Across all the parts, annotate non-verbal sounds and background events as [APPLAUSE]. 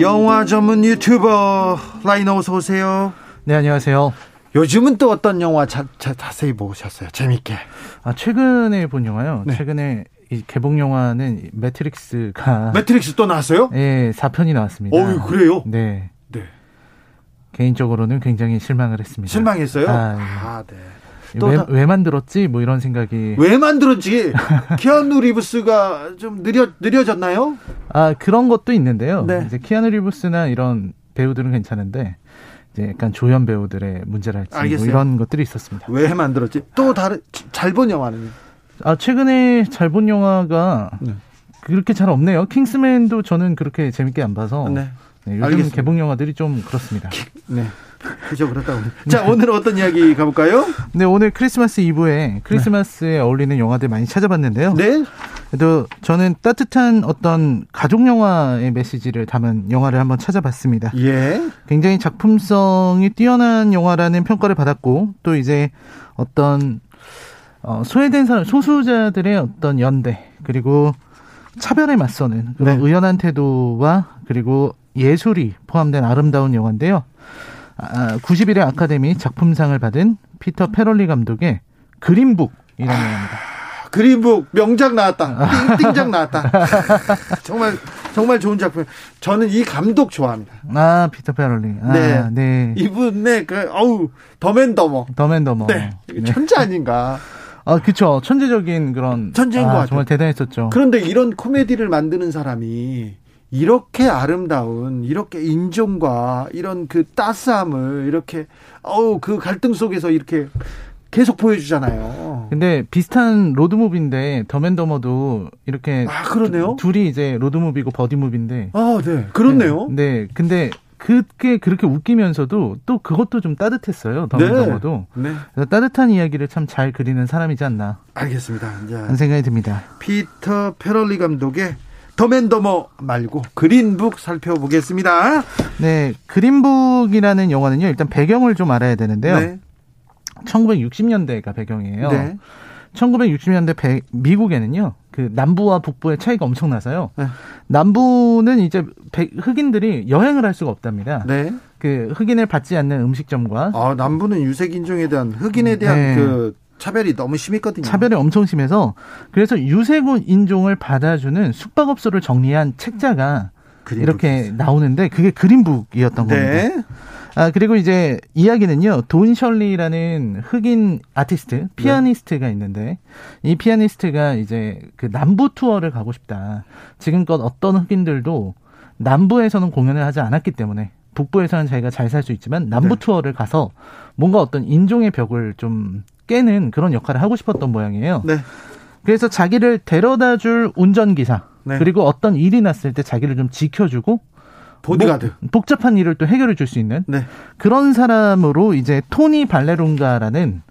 영화 전문 유튜버 라이너 어서 오세요. 네, 안녕하세요. 요즘은 또 어떤 영화 자, 자, 자세히 보셨어요? 재밌게. 아, 최근에 본 영화요? 네. 최근에 이 개봉 영화는 매트릭스가 매트릭스 또 나왔어요? 네, 4편이 나왔습니다. 어, 그래요? 네. 네. 개인적으로는 굉장히 실망을 했습니다. 실망했어요? 아, 네. 아, 네. 왜, 다... 왜, 만들었지? 뭐 이런 생각이. 왜 만들었지? 키아누 리브스가 좀 느려, 느려졌나요? 아, 그런 것도 있는데요. 네. 이제 키아누 리브스나 이런 배우들은 괜찮은데, 이제 약간 조연 배우들의 문제랄지 뭐 이런 것들이 있었습니다. 왜 만들었지? 또 다른, 잘 본 영화는? 아, 최근에 잘 본 영화가 네. 그렇게 잘 없네요. 킹스맨도 저는 그렇게 재밌게 안 봐서. 네. 네, 요즘 알겠습니다. 개봉 영화들이 좀 그렇습니다. 네. [LAUGHS] 그죠 그렇다고. 자 오늘 어떤 이야기 가볼까요? 네 오늘 크리스마스 이브에 크리스마스에 네. 어울리는 영화들 많이 찾아봤는데요. 네. 그래도 저는 따뜻한 어떤 가족 영화의 메시지를 담은 영화를 한번 찾아봤습니다. 예. 굉장히 작품성이 뛰어난 영화라는 평가를 받았고 또 이제 어떤 어, 소외된 사람 소수자들의 어떤 연대 그리고 차별에 맞서는 그런 네. 의연한 태도와 그리고 예술이 포함된 아름다운 영화인데요. 아, 91회 아카데미 작품상을 받은 피터 페럴리 감독의 그린북이라는 아, 영화입니다. 그린북 명작 나왔다. 띵띵작 나왔다. [LAUGHS] 정말 정말 좋은 작품. 저는 이 감독 좋아합니다. 아 피터 페럴리. 아, 네. 네. 이분의 그 어우 더맨더머. 더맨더머. 네. 천재 아닌가. 아, 그쵸. 천재적인 그런. 천재인 아, 것 같아요. 정말 대단했었죠. 그런데 이런 코미디를 만드는 사람이 이렇게 아름다운 이렇게 인종과 이런 그 따스함을 이렇게 어우 그 갈등 속에서 이렇게 계속 보여주잖아요. 근데 비슷한 로드무비인데 더맨더머도 이렇게 아 그러네요. 둘이 이제 로드무비고 버디무비인데 아네 그렇네요. 네, 네. 근데 그게 그렇게 웃기면서도 또 그것도 좀 따뜻했어요. 더맨더머도 네. 네. 따뜻한 이야기를 참 잘 그리는 사람이지 않나. 알겠습니다. 한 생각이 듭니다. 피터 페럴리 감독의 더맨더머 말고 그린북 살펴보겠습니다. 네, 그린북이라는 영화는요. 일단 배경을 좀 알아야 되는데요. 네. 1960년대가 배경이에요. 네. 1960년대 배, 미국에는요. 그 남부와 북부의 차이가 엄청나서요. 네. 남부는 이제 백, 흑인들이 여행을 할 수가 없답니다. 네. 그 흑인을 받지 않는 음식점과 아, 남부는 유색 인종에 대한 흑인에 대한 네. 그 차별이 너무 심했거든요. 차별이 엄청 심해서 그래서 유세군 인종을 받아주는 숙박업소를 정리한 책자가 이렇게 있어요. 나오는데 그게 그린북이었던 네. 겁니다. 아 그리고 이제 이야기는요 돈 셜리라는 흑인 아티스트 피아니스트가 있는데 이 피아니스트가 이제 그 남부 투어를 가고 싶다. 지금껏 어떤 흑인들도 남부에서는 공연을 하지 않았기 때문에 북부에서는 자기가 잘 살 수 있지만 남부 네. 투어를 가서 뭔가 어떤 인종의 벽을 좀 깨는 그런 역할을 하고 싶었던 모양이에요. 네. 그래서 자기를 데려다 줄 운전기사 네. 그리고 어떤 일이 났을 때 자기를 좀 지켜주고 보디가드 뭐, 복잡한 일을 또 해결해 줄 수 있는 네. 그런 사람으로 이제 토니 발레론가라는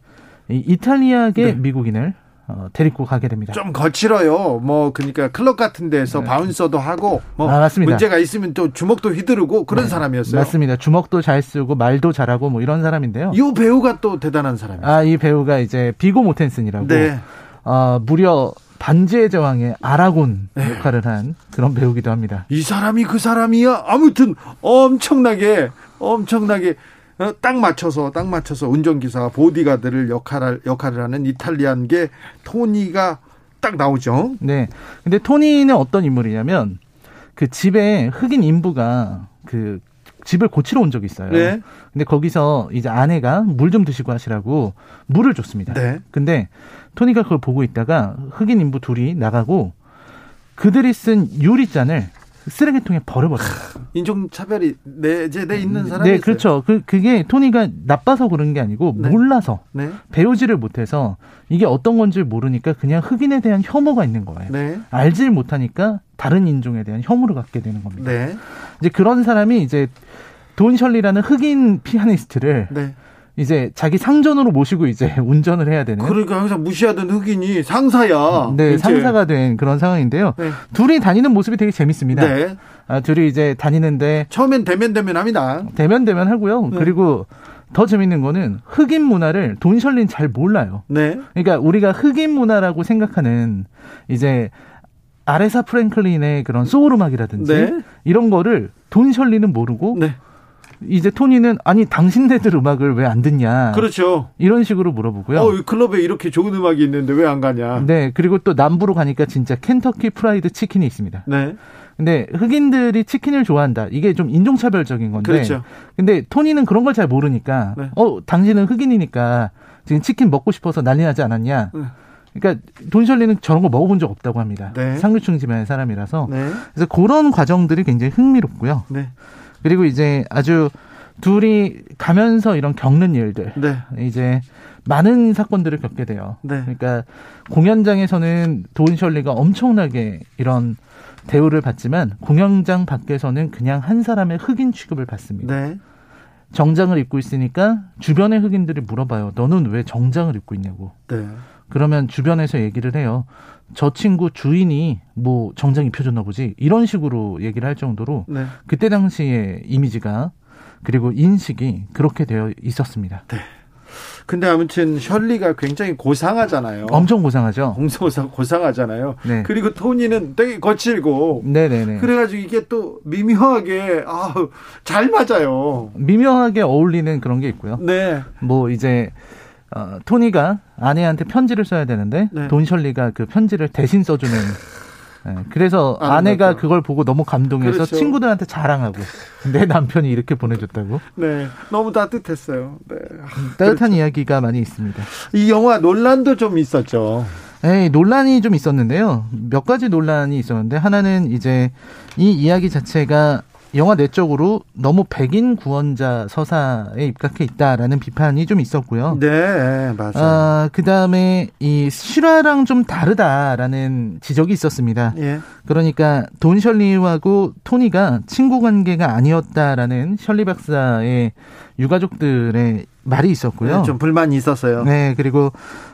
이탈리아계 네. 미국인을 어, 데리고 가게 됩니다. 좀 거칠어요. 뭐 그러니까 클럽 같은 데서 네. 바운서도 하고 뭐 아, 문제가 있으면 또 주먹도 휘두르고 그런 네. 사람이었어요. 맞습니다. 주먹도 잘 쓰고 말도 잘하고 뭐 이런 사람인데요. 이 배우가 또 대단한 사람이에요. 아, 이 배우가 이제 비고 모텐슨이라고 네. 어, 무려 반지의 제왕의 아라곤 네. 역할을 한 그런 배우기도 합니다. 이 사람이 그 사람이야. 아무튼 엄청나게 엄청나게 어, 딱 맞춰서 딱 맞춰서 운전기사 보디가드를 역할을 역할을 하는 이탈리안계 토니가 딱 나오죠. 네. 근데 토니는 어떤 인물이냐면 그 집에 흑인 인부가 그 집을 고치러 온 적이 있어요. 네. 근데 거기서 이제 아내가 물 좀 드시고 하시라고 물을 줬습니다. 네. 근데 토니가 그걸 보고 있다가 흑인 인부 둘이 나가고 그들이 쓴 유리잔을 쓰레기통에 버려버려요. 인종 차별이 내재돼 있는 사람이 네, 그렇죠. 그 그게 토니가 나빠서 그런 게 아니고 네. 몰라서 네. 배우지를 못해서 이게 어떤 건지 모르니까 그냥 흑인에 대한 혐오가 있는 거예요. 네. 알질 못하니까 다른 인종에 대한 혐오를 갖게 되는 겁니다. 네. 이제 그런 사람이 이제 돈 셜리라는 흑인 피아니스트를 네. 이제 자기 상전으로 모시고 이제 [LAUGHS] 운전을 해야 되는 그러니까 항상 무시하던 흑인이 상사야. 네, 이제. 상사가 된 그런 상황인데요. 네. 둘이 다니는 모습이 되게 재밌습니다. 네. 아, 둘이 이제 다니는데 처음엔 대면 대면 합니다. 대면 대면 하고요. 네. 그리고 더 재밌는 거는 흑인 문화를 돈 셜리는 잘 몰라요. 네. 그러니까 우리가 흑인 문화라고 생각하는 이제 아레사 프랭클린의 그런 소울 음악이라든지 네. 이런 거를 돈 셜리는 모르고 네. 이제 토니는 아니 당신네들 음악을 왜 안 듣냐 그렇죠. 이런 식으로 물어보고요. 어, 이 클럽에 이렇게 좋은 음악이 있는데 왜 안 가냐. 네 그리고 또 남부로 가니까 진짜 켄터키 프라이드 치킨이 있습니다. 네. 근데 흑인들이 치킨을 좋아한다. 이게 좀 인종차별적인 건데. 그렇죠. 근데 토니는 그런 걸 잘 모르니까 네. 어 당신은 흑인이니까 지금 치킨 먹고 싶어서 난리 나지 않았냐. 네. 그러니까 돈 셜리는 저런 거 먹어본 적 없다고 합니다. 네. 상류층 집안의 사람이라서. 네. 그래서 그런 과정들이 굉장히 흥미롭고요. 네. 그리고 이제 아주 둘이 가면서 이런 겪는 일들. 네. 이제 많은 사건들을 겪게 돼요. 네. 그러니까 공연장에서는 돈 셜리가 엄청나게 이런 대우를 받지만 공연장 밖에서는 그냥 한 사람의 흑인 취급을 받습니다. 네. 정장을 입고 있으니까 주변의 흑인들이 물어봐요. 너는 왜 정장을 입고 있냐고. 네. 그러면 주변에서 얘기를 해요. 저 친구 주인이 뭐 정장 입혀줬나 보지. 이런 식으로 얘기를 할 정도로 네. 그때 당시의 이미지가 그리고 인식이 그렇게 되어 있었습니다. 근데 아무튼 셜리가 굉장히 고상하잖아요. 엄청 고상하죠. 공소상 고상하잖아요. 네. 그리고 토니는 되게 거칠고 네네네. 그래가지고 이게 또 미묘하게 아우 잘 맞아요. 미묘하게 어울리는 그런 게 있고요. 네. 뭐 이제 어, 토니가 아내한테 편지를 써야 되는데 네. 돈 셜리가 그 편지를 대신 써주는. 예, 그래서 아, 아내가 맞다. 그걸 보고 너무 감동해서 그렇죠. 친구들한테 자랑하고 내 남편이 이렇게 보내줬다고 네. 너무 따뜻했어요. 네. 따뜻한 이야기가 많이 있습니다. 이 영화 논란도 좀 있었죠. 에 논란이 좀 있었는데요. 몇 가지 논란이 있었는데 하나는 이제 이 이야기 자체가 영화 내적으로 너무 백인 구원자 서사에 입각해 있다라는 비판이 좀 있었고요. 네, 맞아요. 아, 그 다음에 이 실화랑 좀 다르다라는 지적이 있었습니다. 예. 그러니까 돈 셜리하고 토니가 친구 관계가 아니었다라는 셜리 박사의 유가족들의 말이 있었고요. 네, 좀 불만이 있었어요. 네. 네, 그리고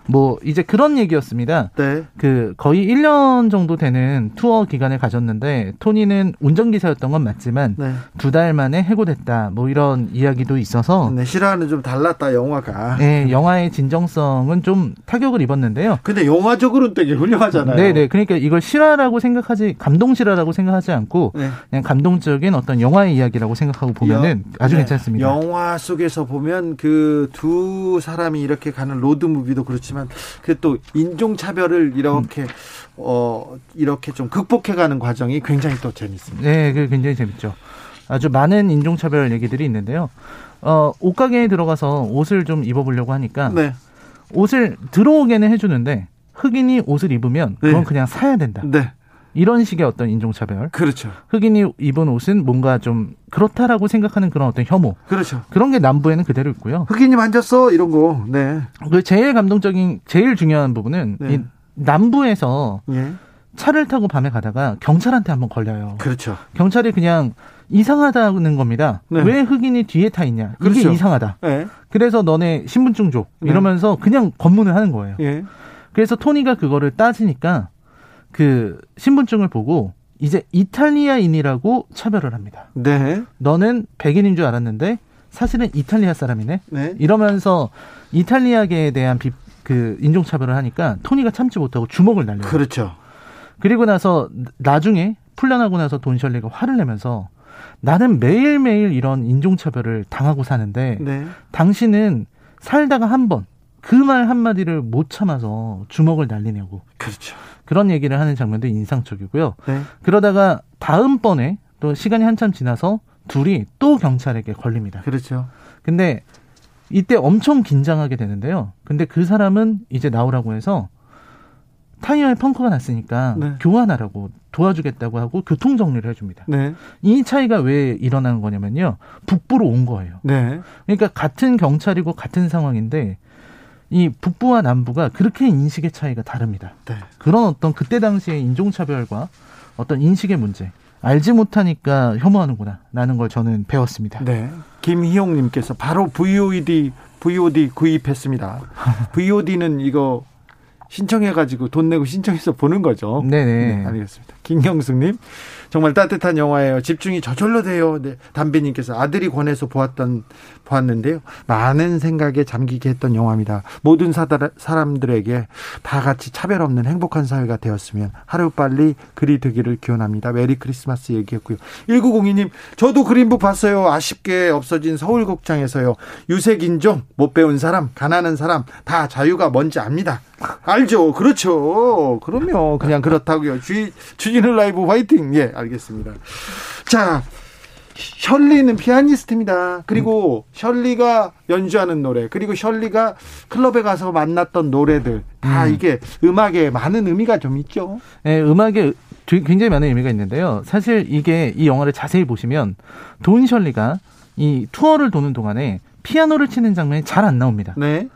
뭐 이제 그런 얘기였습니다. 네. 그 거의 1년 정도 되는 투어 기간을 가졌는데 토니는 운전기사였던 건 맞지만 네. 두달 만에 해고됐다. 뭐 이런 이야기도 있어서 네, 실화는 좀 달랐다 영화가. 예, 영화의 진정성은 좀 타격을 입었는데요. 근데 영화적으로는 되게 훌륭하잖아요. 네, 네. 그러니까 이걸 실화라고 생각하지 감동 실화라고 생각하지 않고 네. 그냥 감동적인 어떤 영화의 이야기라고 생각하고 보면은 영- 아주 네. 괜찮습니다. 영화 속에서 보면 그두 사람이 이렇게 가는 로드 무비도 그렇지만 그 또 인종 차별을 이렇게 어 이렇게 좀 극복해 가는 과정이 굉장히 또 재밌습니다. 네, 그 굉장히 재밌죠. 아주 많은 인종 차별 얘기들이 있는데요. 어, 옷가게에 들어가서 옷을 좀 입어보려고 하니까 네, 옷을 들어오게는 해주는데 흑인이 옷을 입으면 그건 네. 그냥 사야 된다. 네, 이런 식의 어떤 인종차별. 그렇죠, 흑인이 입은 옷은 뭔가 좀 그렇다라고 생각하는 그런 어떤 혐오. 그렇죠. 그런 게 남부에는 그대로 있고요. 흑인이 만졌어 이런 거. 네, 그 제일 감동적인, 제일 중요한 부분은 네. 이 남부에서 예, 차를 타고 밤에 가다가 경찰한테 한번 걸려요. 그렇죠. 경찰이 그냥 이상하다는 겁니다. 네. 왜 흑인이 뒤에 타 있냐? 그렇죠. 이게 이상하다. 예, 그래서 너네 신분증 줘. 네. 이러면서 그냥 검문을 하는 거예요. 예, 그래서 토니가 그거를 따지니까 그 신분증을 보고 이제 이탈리아인이라고 차별을 합니다. 네, 너는 백인인 줄 알았는데 사실은 이탈리아 사람이네. 네, 이러면서 이탈리아계에 대한 비, 그 인종 차별을 하니까 토니가 참지 못하고 주먹을 날려요. 그렇죠. 그리고 나서 나중에 풀려나고 나서 돈 셜리가 화를 내면서 나는 매일매일 이런 인종차별을 당하고 사는데 네, 당신은 살다가 한 번 그 말 한마디를 못 참아서 주먹을 날리냐고 그렇죠. 그런 얘기를 하는 장면도 인상적이고요. 네, 그러다가 다음번에 또 시간이 한참 지나서 둘이 또 경찰에게 걸립니다. 그렇죠. 근데 이때 엄청 긴장하게 되는데요. 근데 그 사람은 이제 나오라고 해서 타이어에 펑크가 났으니까 네. 교환하라고 도와주겠다고 하고 교통 정리를 해줍니다. 네. 이 차이가 왜 일어나는 거냐면요. 북부로 온 거예요. 네. 그러니까 같은 경찰이고 같은 상황인데 이 북부와 남부가 그렇게 인식의 차이가 다릅니다. 네. 그런 어떤 그때 당시의 인종차별과 어떤 인식의 문제 알지 못하니까 혐오하는구나 라는 걸 저는 배웠습니다. 네. 김희용님께서 바로 VOD VOD 구입했습니다. [LAUGHS] VOD는 이거 신청해가지고 돈 내고 신청해서 보는 거죠. 네네. 네, 알겠습니다. 김경숙님, 정말 따뜻한 영화예요. 집중이 저절로 돼요. 네, 담비님께서 아들이 권해서 보았던 보았는데요. 많은 생각에 잠기게 했던 영화입니다. 모든 사다, 사람들에게 다 같이 차별 없는 행복한 사회가 되었으면 하루 빨리 그리 되기를 기원합니다. 메리 크리스마스 얘기했고요. 1902님, 저도 그린북 봤어요. 아쉽게 없어진 서울 극장에서요. 유색 인종, 못 배운 사람, 가난한 사람 다 자유가 뭔지 압니다. 알죠. 그렇죠. 그럼요. 그냥 그렇다고요. 주, 주 진우 라이브 화이팅. 예, 알겠습니다. 자, 셜리는 피아니스트입니다. 그리고 셜리가 연주하는 노래, 그리고 셜리가 클럽에 가서 만났던 노래들 다 음. 이게 음악에 많은 의미가 좀 있죠. 네, 음악에 되- 굉장히 많은 의미가 있는데요. 사실 이게 이 영화를 자세히 보시면 돈 셜리가 이 투어를 도는 동안에 피아노를 치는 장면이 잘 안 나옵니다. 네.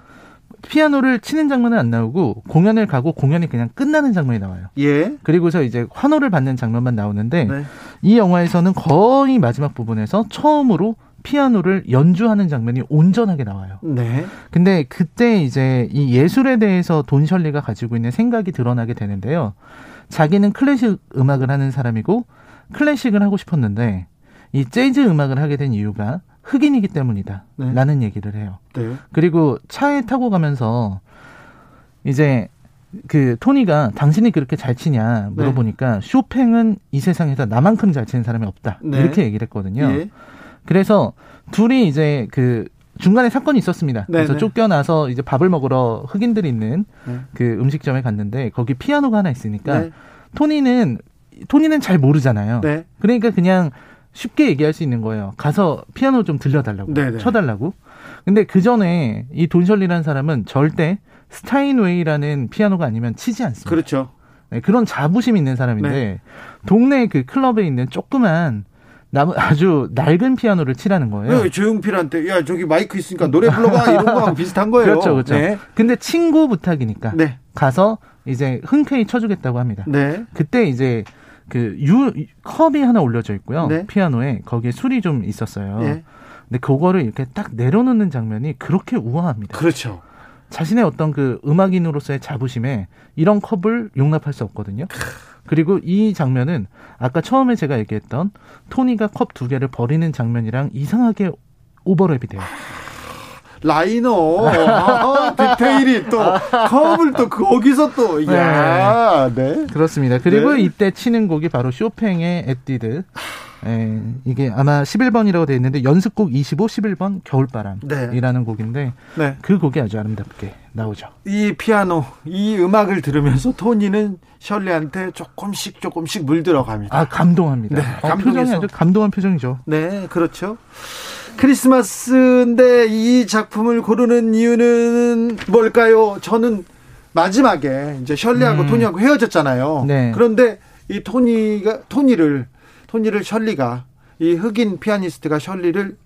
피아노를 치는 장면은 안 나오고 공연을 가고 공연이 그냥 끝나는 장면이 나와요. 예. 그리고서 이제 환호를 받는 장면만 나오는데 네. 이 영화에서는 거의 마지막 부분에서 처음으로 피아노를 연주하는 장면이 온전하게 나와요. 네. 근데 그때 이제 이 예술에 대해서 돈 셜리가 가지고 있는 생각이 드러나게 되는데요. 자기는 클래식 음악을 하는 사람이고 클래식을 하고 싶었는데 이 재즈 음악을 하게 된 이유가 흑인이기 때문이다. 네. 라는 얘기를 해요. 네. 그리고 차에 타고 가면서 이제 그 토니가 당신이 그렇게 잘 치냐 물어보니까 쇼팽은 이 세상에서 나만큼 잘 치는 사람이 없다. 네. 이렇게 얘기를 했거든요. 예. 그래서 둘이 이제 그 중간에 사건이 있었습니다. 네, 그래서 네. 쫓겨나서 이제 밥을 먹으러 흑인들이 있는 네. 그 음식점에 갔는데 거기 피아노가 하나 있으니까 네. 토니는 토니는 잘 모르잖아요. 네. 그러니까 그냥 쉽게 얘기할 수 있는 거예요. 가서 피아노 좀 들려달라고, 네, 네. 쳐달라고. 근데 그 전에 이 돈셜리라는 사람은 절대 스타인웨이라는 피아노가 아니면 치지 않습니다. 그렇죠. 네, 그런 자부심 있는 사람인데 네. 동네 그 클럽에 있는 조그만 남 아주 낡은 피아노를 치라는 거예요. 왜 조용필한테 야 저기 마이크 있으니까 노래 불러봐 이런 거하고 [LAUGHS] 비슷한 거예요. 그렇죠, 그렇죠. 네. 근데 친구 부탁이니까 네. 가서 이제 흔쾌히 쳐주겠다고 합니다. 네. 그때 이제 그 유 컵이 하나 올려져 있고요. 네. 피아노에 거기에 술이 좀 있었어요. 예. 근데 그거를 이렇게 딱 내려놓는 장면이 그렇게 우아합니다. 그렇죠. 자신의 어떤 그 음악인으로서의 자부심에 이런 컵을 용납할 수 없거든요. 그리고 이 장면은 아까 처음에 제가 얘기했던 토니가 컵 두 개를 버리는 장면이랑 이상하게 오버랩이 돼요. 라이너 아, 디테일이 또 컵을 또 거기서 또 야, 네. 그렇습니다. 그리고 네. 이때 치는 곡이 바로 쇼팽의 에뛰드. 예, 이게 아마 11번이라고 되어 있는데 연습곡 25, 11번 겨울바람이라는 네. 곡인데 네. 그 곡이 아주 아름답게 나오죠. 이 피아노, 이 음악을 들으면서 토니는 셜리한테 조금씩 조금씩 물들어갑니다. 아 감동합니다. 네, 어, 감동해서. 표정이 감동한 표정이죠. 네, 그렇죠. 크리스마스인데 이 작품을 고르는 이유는 뭘까요? 저는 마지막에 이제 셜리하고 음. 토니하고 헤어졌잖아요. 네. 그런데 이 토니가 토니를 토니를 셜리가 이 흑인 피아니스트가 셜리를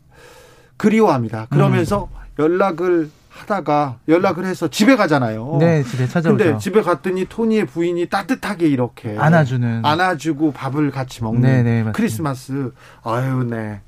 그리워합니다. 그러면서 음. 연락을 하다가 연락을 해서 집에 가잖아요. 네, 집에 찾아오죠. 근데 집에 갔더니 토니의 부인이 따뜻하게 이렇게 안아주는. 안아주고 밥을 같이 먹는 네, 네. 크리스마스. 아유, 네.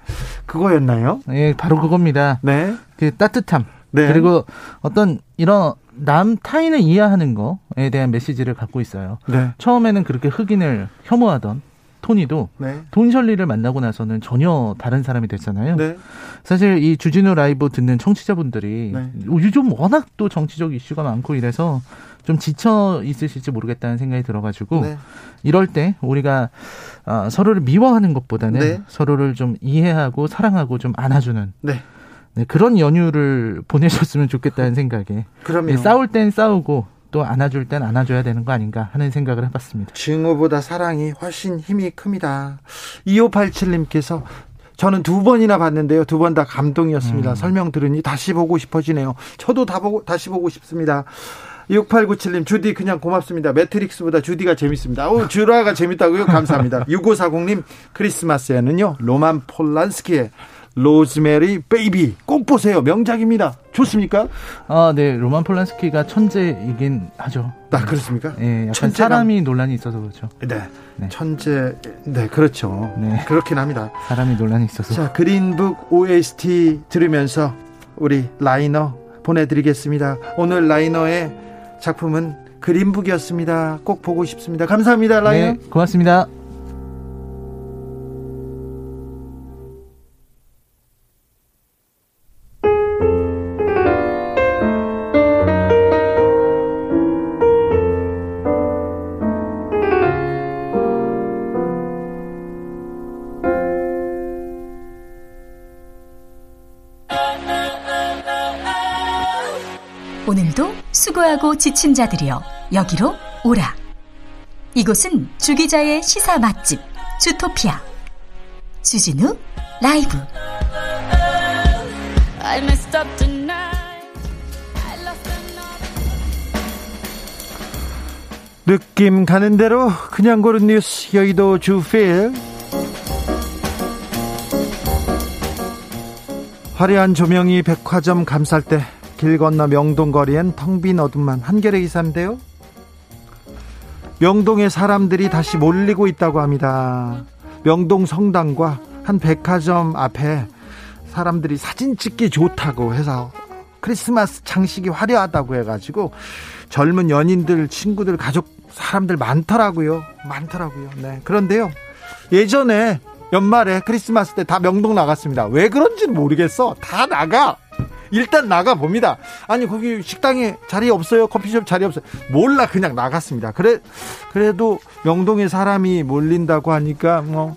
그거였나요? 예, 바로 그겁니다. 네. 그 따뜻함. 네. 그리고 어떤 이런 남 타인을 이해하는 거에 대한 메시지를 갖고 있어요. 네. 처음에는 그렇게 흑인을 혐오하던 토니도 네. 돈 셜리를 만나고 나서는 전혀 다른 사람이 됐잖아요. 네. 사실 이 주진우 라이브 듣는 청취자분들이 네. 요즘 워낙 또 정치적 이슈가 많고 이래서 좀 지쳐 있으실지 모르겠다는 생각이 들어가지고 네. 이럴 때 우리가 아, 서로를 미워하는 것보다는 네. 서로를 좀 이해하고 사랑하고 좀 안아주는 네. 네, 그런 연휴를 보내셨으면 좋겠다는 생각에 그러면 네, 싸울 땐 싸우고 또 안아줄 땐 안아줘야 되는 거 아닌가 하는 생각을 해봤습니다. 증오보다 사랑이 훨씬 힘이 큽니다. 2587님께서 저는 두 번이나 봤는데요. 두 번 다 감동이었습니다. 음. 설명 들으니 다시 보고 싶어지네요. 저도 다 보고 다시 보고 싶습니다. 6897님, 주디 그냥 고맙습니다. 매트릭스보다 주디가 재밌습니다. 오, 주라가 재밌다고요? 감사합니다. [LAUGHS] 6540님, 크리스마스에는요, 로만 폴란스키의 로즈메리 베이비 꼭 보세요. 명작입니다. 좋습니까? 아, 네. 로만 폴란스키가 천재이긴 하죠. 아, 그렇습니까? 네, 약간 천재감... 사람이 논란이 있어서 그렇죠. 네. 네. 천재, 네, 그렇죠. 네. 그렇긴 합니다. 사람이 논란이 있어서. 자, 그린북 OST 들으면서 우리 라이너 보내 드리겠습니다. 오늘 라이너의 작품은 그린북이었습니다. 꼭 보고 싶습니다. 감사합니다, 라이너. 네, 고맙습니다. 지친 자들이여 여기로 오라. 이곳은 주기자의 시사 맛집 주토피아 주진우 라이브. 느낌 가는 대로 그냥 고른 뉴스 여의도 주필 화려한 조명이 백화점 감쌀 때 길 건너 명동 거리엔 텅 빈 어둠만 한겨레 기사인데요. 명동에 사람들이 다시 몰리고 있다고 합니다. 명동 성당과 한 백화점 앞에 사람들이 사진 찍기 좋다고 해서 크리스마스 장식이 화려하다고 해가지고 젊은 연인들, 친구들, 가족, 사람들 많더라고요. 많더라고요. 네. 그런데요. 예전에 연말에 크리스마스 때 다 명동 나갔습니다. 왜 그런지는 모르겠어. 다 나가. 일단 나가 봅니다. 아니 거기 식당에 자리 없어요. 커피숍 자리 없어요. 몰라 그냥 나갔습니다. 그래 그래도 명동에 사람이 몰린다고 하니까 뭐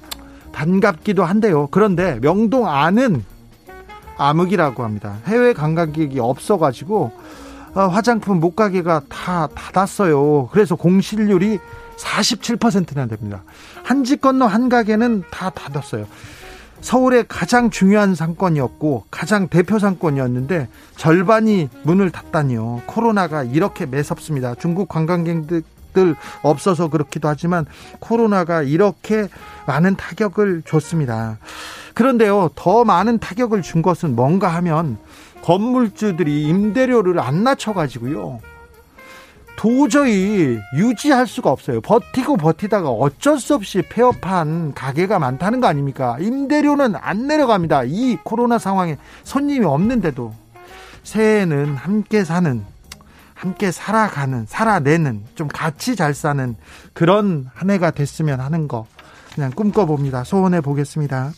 반갑기도 한데요. 그런데 명동 안은 암흑이라고 합니다. 해외 관광객이 없어가지고 어, 화장품 목가게가 다 닫았어요. 그래서 공실률이 47%나 됩니다. 한 집 건너 한 가게는 다 닫았어요. 서울의 가장 중요한 상권이었고 가장 대표 상권이었는데 절반이 문을 닫다니요. 코로나가 이렇게 매섭습니다. 중국 관광객들 없어서 그렇기도 하지만 코로나가 이렇게 많은 타격을 줬습니다. 그런데요, 더 많은 타격을 준 것은 뭔가 하면 건물주들이 임대료를 안 낮춰가지고요. 도저히 유지할 수가 없어요. 버티고 버티다가 어쩔 수 없이 폐업한 가게가 많다는 거 아닙니까? 임대료는 안 내려갑니다. 이 코로나 상황에 손님이 없는데도 새해에는 함께 사는 함께 살아가는 살아내는 좀 같이 잘 사는 그런 한 해가 됐으면 하는 거 그냥 꿈꿔봅니다. 소원해 보겠습니다.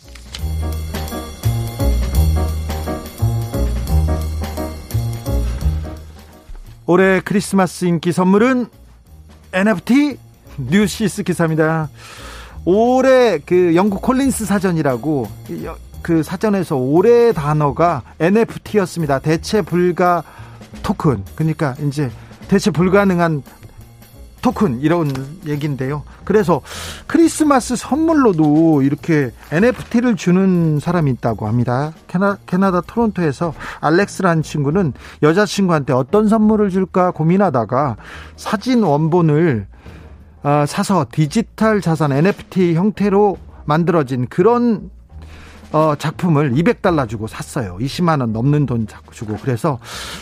올해 크리스마스 인기 선물은 NFT 뉴시스 기사입니다. 올해 그 영국 콜린스 사전이라고 그 사전에서 올해 단어가 NFT였습니다. 대체 불가 토큰. 그러니까 이제 대체 불가능한 토큰 이런 얘기인데요. 그래서 크리스마스 선물로도 이렇게 NFT를 주는 사람이 있다고 합니다. 캐나, 캐나다 토론토에서 알렉스라는 친구는 여자친구한테 어떤 선물을 줄까 고민하다가 사진 원본을 어, 사서 디지털 자산 NFT 형태로 만들어진 그런 어, 작품을 200달러 주고 샀어요. 20만 원 넘는 돈 주고. 그래서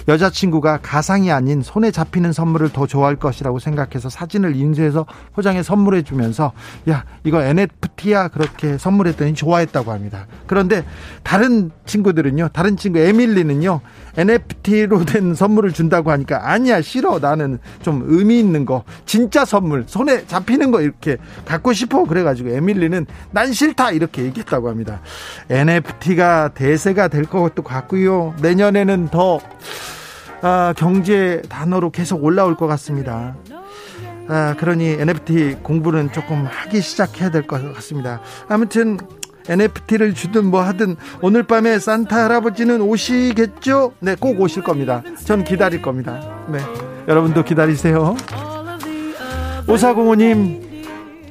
여자친구가 가상이 아닌 손에 잡히는 선물을 더 좋아할 것이라고 생각해서 사진을 인쇄해서 포장해 선물해 주면서 야, 이거 NFT야 그렇게 선물했더니 좋아했다고 합니다. 그런데 다른 친구들은요. 다른 친구 에밀리는요. NFT로 된 선물을 준다고 하니까 아니야 싫어. 나는 좀 의미 있는 거 진짜 선물 손에 잡히는 거 이렇게 갖고 싶어. 그래가지고 에밀리는 난 싫다. 이렇게 얘기했다고 합니다. NFT가 대세가 될 것도 같고요. 내년에는 더 아, 경제 단어로 계속 올라올 것 같습니다. 아, 그러니 NFT 공부는 조금 하기 시작해야 될 것 같습니다. 아무튼 NFT를 주든 뭐 하든 오늘 밤에 산타 할아버지는 오시겠죠? 네, 꼭 오실 겁니다. 전 기다릴 겁니다. 네. 여러분도 기다리세요. 오사공호님,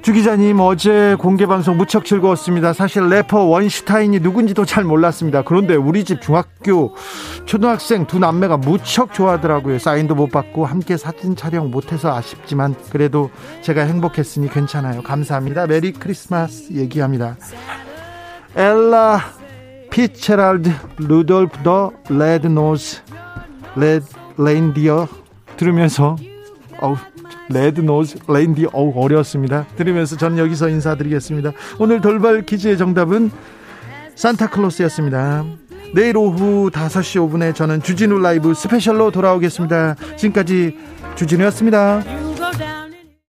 주 기자님 어제 공개 방송 무척 즐거웠습니다. 사실 래퍼 원슈타인이 누군지도 잘 몰랐습니다. 그런데 우리 집 중학교 초등학생 두 남매가 무척 좋아하더라고요. 사인도 못 받고 함께 사진 촬영 못해서 아쉽지만 그래도 제가 행복했으니 괜찮아요. 감사합니다. Merry Christmas 얘기합니다. 엘라 피츠제럴드 Rudolph the Red Nose Red Reindeer 들으면서 어우 Red Nose Reindeer 어우 어려웠습니다. 들으면서 전 여기서 인사드리겠습니다. 오늘 돌발 퀴즈의 정답은 산타클로스였습니다. 내일 오후 5시 5분에 저는 주진우 라이브 스페셜로 돌아오겠습니다. 지금까지 주진우였습니다.